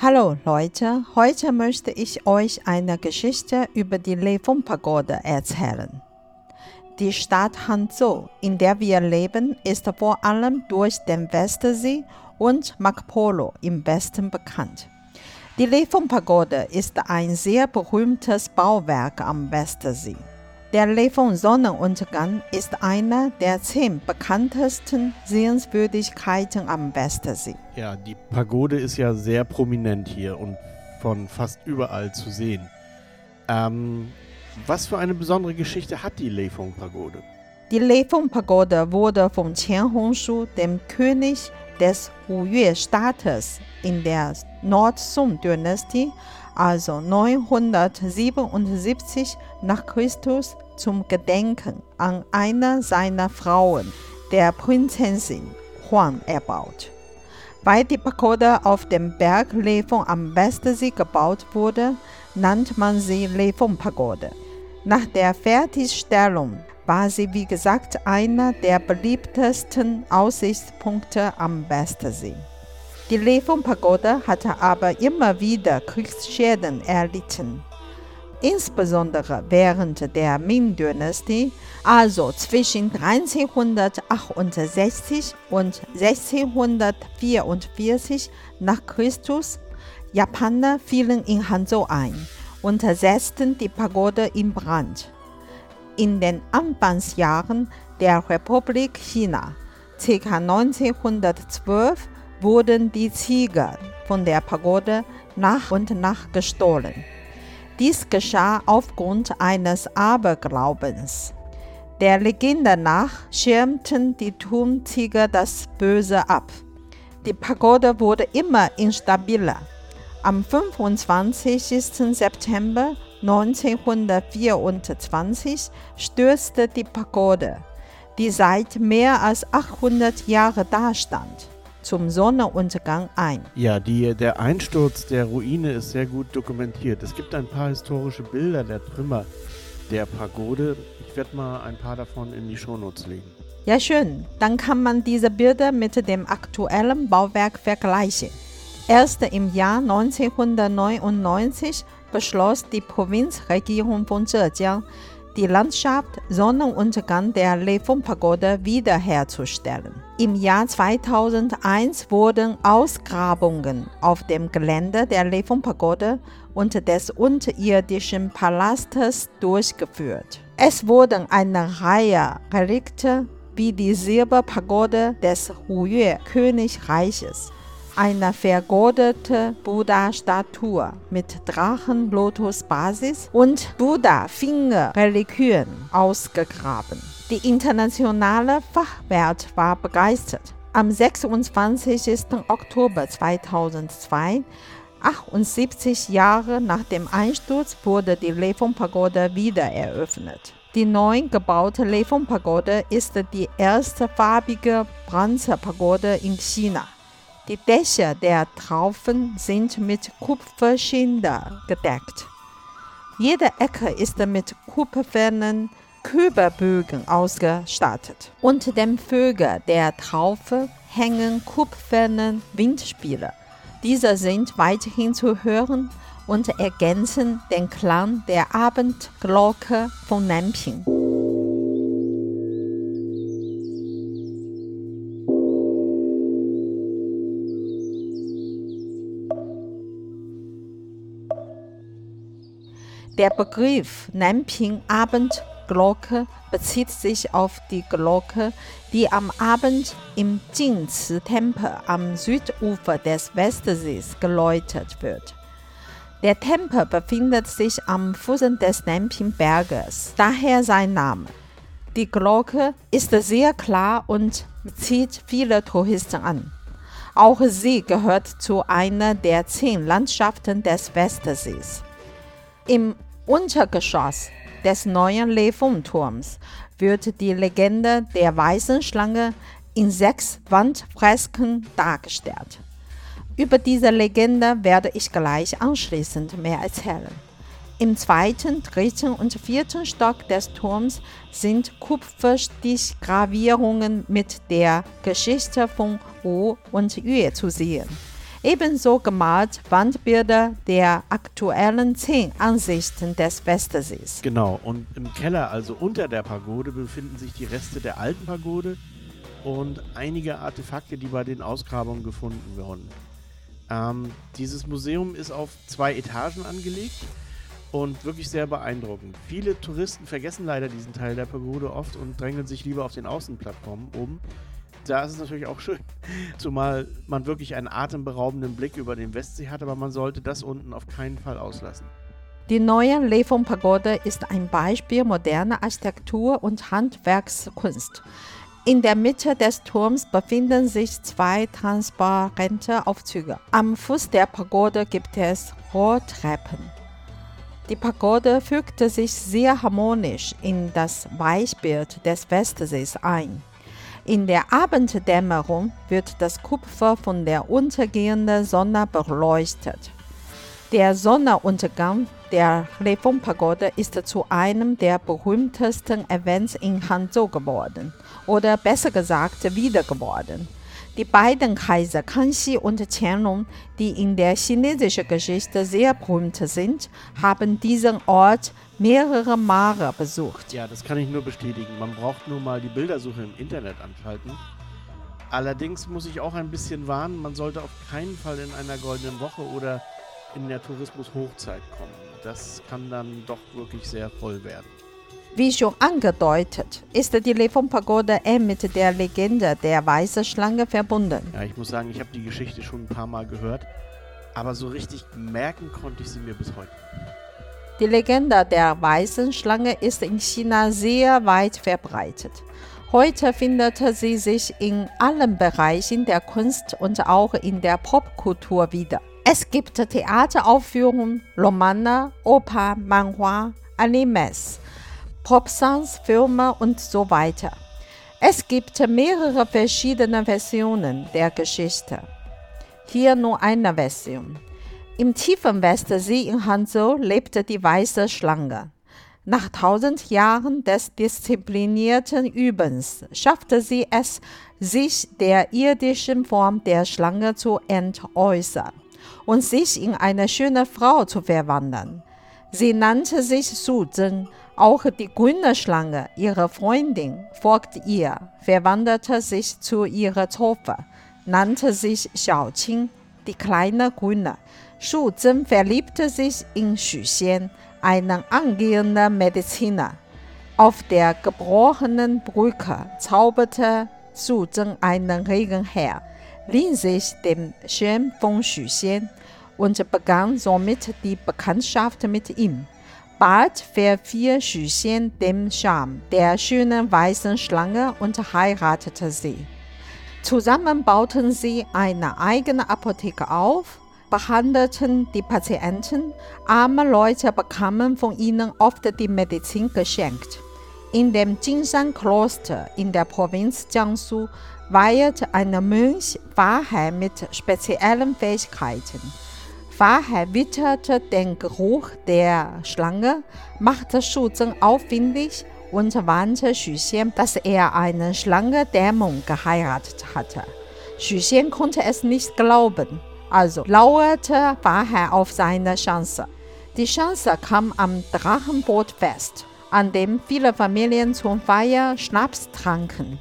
Hallo Leute, heute möchte ich euch eine Geschichte über die Leifeng-Pagode erzählen. Die Stadt Hangzhou, in der wir leben, ist vor allem durch den Westsee und Marco Polo im Westen bekannt. Die Leifeng-Pagode ist ein sehr berühmtes Bauwerk am Westsee. Der Leifeng-Sonnenuntergang ist eine der zehn bekanntesten Sehenswürdigkeiten am Westsee. Ja, die Pagode ist ja sehr prominent hier und von fast überall zu sehen. Ähm, was für eine besondere Geschichte hat die Leifeng-Pagode? Die Leifeng-Pagode wurde von Qian Hongshu, dem König des Wu-Yue-Staates in der Nord-Song-Dynastie, also 977 nach Christus, zum Gedenken an eine seiner Frauen, der Prinzessin Huang, erbaut. Weil die Pagode auf dem Berg Leifeng am Westsee gebaut wurde, nannte man sie Leifeng-Pagode. Nach der Fertigstellung war sie wie gesagt einer der beliebtesten Aussichtspunkte am Westsee. Die Leifeng-Pagode hatte aber immer wieder Kriegsschäden erlitten. Insbesondere während der Ming-Dynastie, also zwischen 1368 und 1644 nach Christus, Japaner fielen in Hanzhou ein und setzten die Pagode in Brand. In den Anfangsjahren der Republik China, ca. 1912, wurden die Ziegel von der Pagode nach und nach gestohlen. Dies geschah aufgrund eines Aberglaubens. Der Legende nach schirmten die Turmziegel das Böse ab. Die Pagode wurde immer instabiler. Am 25. September 1924 stürzte die Pagode, die seit mehr als 800 Jahren dastand zum Sonnenuntergang ein. Ja, die, der Einsturz der Ruine ist sehr gut dokumentiert. Es gibt ein paar historische Bilder der Trümmer der Pagode. Ich werde mal ein paar davon in die Shownotes legen. Ja, schön. Dann kann man diese Bilder mit dem aktuellen Bauwerk vergleichen. Erst im Jahr 1999 beschloss die Provinzregierung von Zhejiang, die Landschaft Sonnenuntergang der Leifeng-Pagode wiederherzustellen. Im Jahr 2001 wurden Ausgrabungen auf dem Gelände der Leifeng-Pagode und des unterirdischen Palastes durchgeführt. Es wurden eine Reihe Relikte wie die Silberpagode des Hu-Yue-Königreiches eine vergoldete Buddha-Statue mit Drachen-Lotus-Basis und Buddha-Finger-Reliquien ausgegraben. Die internationale Fachwelt war begeistert. Am 26. Oktober 2002 78 Jahre nach dem Einsturz wurde die Leifeng-Pagode wieder eröffnet. Die neu gebaute Leifeng-Pagode ist die erste farbige Bronzepagode in China. Die Dächer der Traufen sind mit Kupferschinder gedeckt. Jede Ecke ist mit kupfernen Küberbögen ausgestattet. Unter dem Vögel der Traufe hängen kupferne Windspiele. Diese sind weiterhin zu hören und ergänzen den Klang der Abendglocke von Nanping. Der Begriff Nanping Abendglocke bezieht sich auf die Glocke, die am Abend im Jingzi-Tempel am Südufer des Westsees geläutet wird. Der Tempel befindet sich am Fuße des Nanping-Berges, daher sein Name. Die Glocke ist sehr klar und zieht viele Touristen an. Auch sie gehört zu einer der zehn Landschaften des Westsees. Im Untergeschoss des neuen Leifeng-Turms wird die Legende der weißen Schlange in sechs Wandfresken dargestellt. Über diese Legende werde ich gleich anschließend mehr erzählen. Im zweiten, dritten und vierten Stock des Turms sind Kupferstichgravierungen mit der Geschichte von Wu und Yue zu sehen. Ebenso gemalt Wandbilder der aktuellen zehn Ansichten des Westsees. Genau, und im Keller, also unter der Pagode, befinden sich die Reste der alten Pagode und einige Artefakte, die bei den Ausgrabungen gefunden wurden. Ähm, dieses Museum ist auf zwei Etagen angelegt und wirklich sehr beeindruckend. Viele Touristen vergessen leider diesen Teil der Pagode oft und drängen sich lieber auf den Außenplattformen oben. Da ist es natürlich auch schön, zumal man wirklich einen atemberaubenden Blick über den Westsee hat, aber man sollte das unten auf keinen Fall auslassen. Die neue Lefon-Pagode ist ein Beispiel moderner Architektur und Handwerkskunst. In der Mitte des Turms befinden sich zwei transparente Aufzüge. Am Fuß der Pagode gibt es Rohrtreppen. Die Pagode fügte sich sehr harmonisch in das Weichbild des Westsees ein. In der Abenddämmerung wird das Kupfer von der untergehenden Sonne beleuchtet. Der Sonnenuntergang der Lefon-Pagode ist zu einem der berühmtesten Events in Hangzhou geworden oder besser gesagt wieder geworden. Die beiden Kaiser Kangxi und Qianlong, die in der chinesischen Geschichte sehr berühmt sind, haben diesen Ort mehrere Male besucht. Ja, das kann ich nur bestätigen. Man braucht nur mal die Bildersuche im Internet anschalten. Allerdings muss ich auch ein bisschen warnen, man sollte auf keinen Fall in einer goldenen Woche oder in der Tourismus-Hochzeit kommen. Das kann dann doch wirklich sehr voll werden. Wie schon angedeutet, ist die Lefon-Pagode eng mit der Legende der weißen Schlange verbunden. Ja, ich muss sagen, ich habe die Geschichte schon ein paar Mal gehört, aber so richtig merken konnte ich sie mir bis heute. Die Legende der weißen Schlange ist in China sehr weit verbreitet. Heute findet sie sich in allen Bereichen der Kunst und auch in der Popkultur wieder. Es gibt Theateraufführungen, Romane, Oper, Manhua, Animes, Popsongs, Filme und so weiter. Es gibt mehrere verschiedene Versionen der Geschichte. Hier nur eine Version. Im tiefen Westsee in Hanzhou lebte die weiße Schlange. Nach tausend Jahren des disziplinierten Übens schaffte sie es, sich der irdischen Form der Schlange zu entäußern und sich in eine schöne Frau zu verwandeln. Sie nannte sich Su Zhen. Auch die grüne Schlange, ihre Freundin, folgte ihr, verwandelte sich zu ihrer Zofe, nannte sich Xiao Qing, die kleine Grüne. Shu Zhen verliebte sich in Xu Xian, einen angehenden Mediziner. Auf der gebrochenen Brücke zauberte Su Zhen einen Regen her, lieh sich dem Xuan von Xu Xian und begann somit die Bekanntschaft mit ihm. Bald verfiel Xu Xian dem Charme der schönen weißen Schlange und heiratete sie. Zusammen bauten sie eine eigene Apotheke auf, behandelten die Patienten, arme Leute bekamen von ihnen oft die Medizin geschenkt. In dem Jinshan-Kloster in der Provinz Jiangsu weilte ein Mönch Wahrheit mit speziellen Fähigkeiten. Fahrhai witterte den Geruch der Schlange, machte Shu Zhen aufwendig und warnte Xu Xian, dass er einen Schlangendämon geheiratet hatte. Xu Xian konnte es nicht glauben, also lauerte Fahrhai auf seine Chance. Die Chance kam am Drachenbootfest, an dem viele Familien zum Feier Schnaps tranken.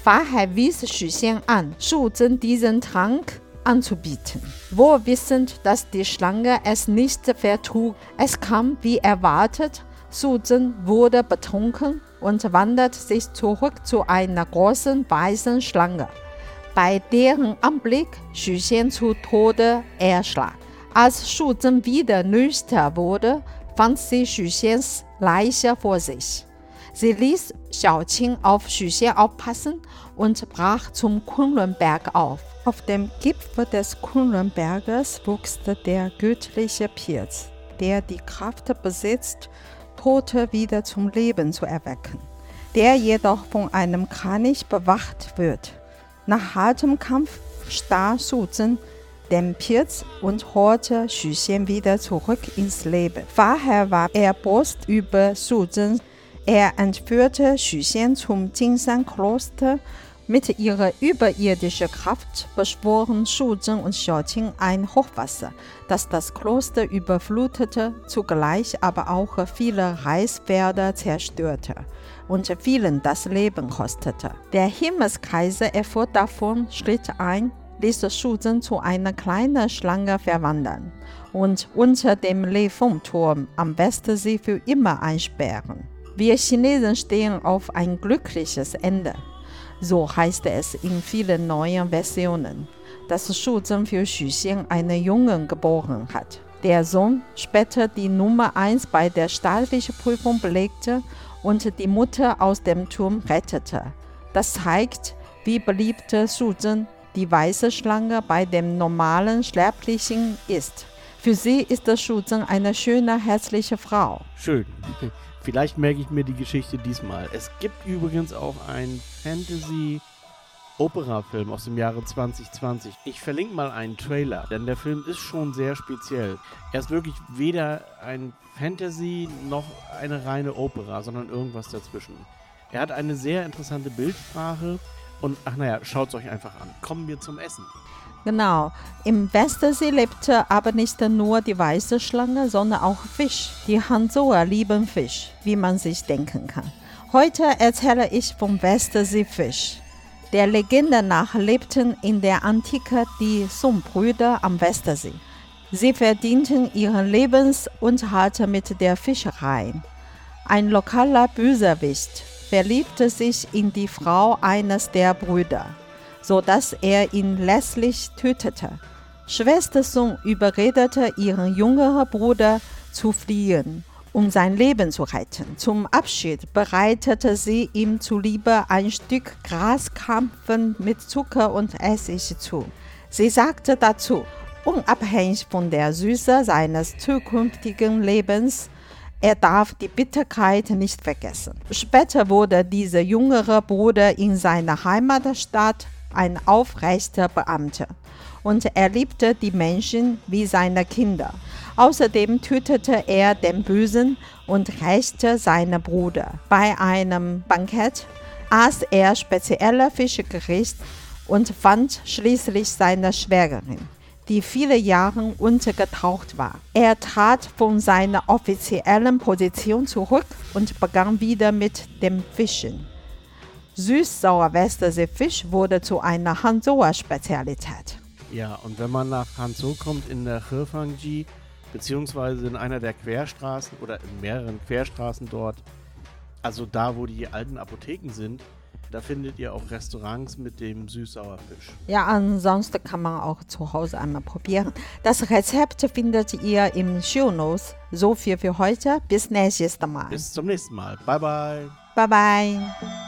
Fahrhai wies Xu Xian an, Shu Zhen diesen Trank anzubieten. Wohl wissend, dass die Schlange es nicht vertrug, es kam wie erwartet, Su Zhen wurde betrunken und wandert sich zurück zu einer großen weißen Schlange, bei deren Anblick Xu Xian zu Tode erschrak. Als Zhen wieder nüchtern wurde, fand sie Xu Xians Leiche vor sich. Sie ließ Xiao Qing auf Xu Xian aufpassen und brach zum Kunlunberg auf. Auf dem Gipfel des Kunlunberges wuchs der göttliche Pilz, der die Kraft besitzt, Tote wieder zum Leben zu erwecken, der jedoch von einem Kranich bewacht wird. Nach hartem Kampf starr Su Zhen den Pilz und holte Xu Xian wieder zurück ins Leben. Vorher war er erbost über Su Zhen. Er entführte Xu Xian zum Jinshan-Kloster Mit ihrer überirdischen Kraft beschworen Shuzhen und Xiaoqing ein Hochwasser, das das Kloster überflutete, zugleich aber auch viele Reisfelder zerstörte und vielen das Leben kostete. Der Himmelskaiser erfuhr davon, schritt ein, ließ Shuzhen zu einer kleinen Schlange verwandeln und unter dem Leifeng-Turm am Westsee für immer einsperren. Wir Chinesen stehen auf ein glückliches Ende. So heißt es in vielen neuen Versionen, dass Shu Zhen für Xu Xian einen Jungen geboren hat. Der Sohn später die Nummer 1 bei der staatlichen Prüfung belegte und die Mutter aus dem Turm rettete. Das zeigt, wie beliebt Shu Zhen, die weiße Schlange, bei dem normalen Sterblichen ist. Für sie ist Shu Zhen eine schöne, hässliche Frau. Schön. Vielleicht merke ich mir die Geschichte diesmal. Es gibt übrigens auch einen Fantasy-Opera-Film aus dem Jahre 2020. Ich verlinke mal einen Trailer, denn der Film ist schon sehr speziell. Er ist wirklich weder ein Fantasy noch eine reine Opera, sondern irgendwas dazwischen. Er hat eine sehr interessante Bildsprache und ach naja, schaut es euch einfach an. Kommen wir zum Essen. Genau. Im Westersee lebte aber nicht nur die weiße Schlange, sondern auch Fisch. Die Hanzoer lieben Fisch, wie man sich denken kann. Heute erzähle ich vom Westerseefisch. Der Legende nach lebten in der Antike die Song-Brüder am Westersee. Sie verdienten ihren Lebensunterhalt mit der Fischerei. Ein lokaler Bösewicht verliebte sich in die Frau eines der Brüder so dass er ihn letztlich tötete. Schwester Song überredete ihren jüngeren Bruder zu fliehen, um sein Leben zu retten. Zum Abschied bereitete sie ihm zuliebe ein Stück Graskampfen mit Zucker und Essig zu. Sie sagte dazu, unabhängig von der Süße seines zukünftigen Lebens, er darf die Bitterkeit nicht vergessen. Später wurde dieser jüngere Bruder in seiner Heimatstadt ein aufrechter Beamter und er liebte die Menschen wie seine Kinder. Außerdem tötete er den Bösen und rächte seinen Bruder. Bei einem Bankett aß er spezielle Fischgericht und fand schließlich seine Schwägerin, die viele Jahre untergetaucht war. Er trat von seiner offiziellen Position zurück und begann wieder mit dem Fischen. Süß-sauer Westerseefisch wurde zu einer Hanzoer Spezialität. Ja, und wenn man nach Hanzhou kommt in der Hefangji, beziehungsweise in einer der Querstraßen oder in mehreren Querstraßen dort, also da, wo die alten Apotheken sind, da findet ihr auch Restaurants mit dem Süß-sauer-Fisch. Ja, ansonsten kann man auch zu Hause einmal probieren. Das Rezept findet ihr im Shownotes. So viel für heute. Bis nächstes Mal. Bis zum nächsten Mal. Bye, bye. Bye, bye.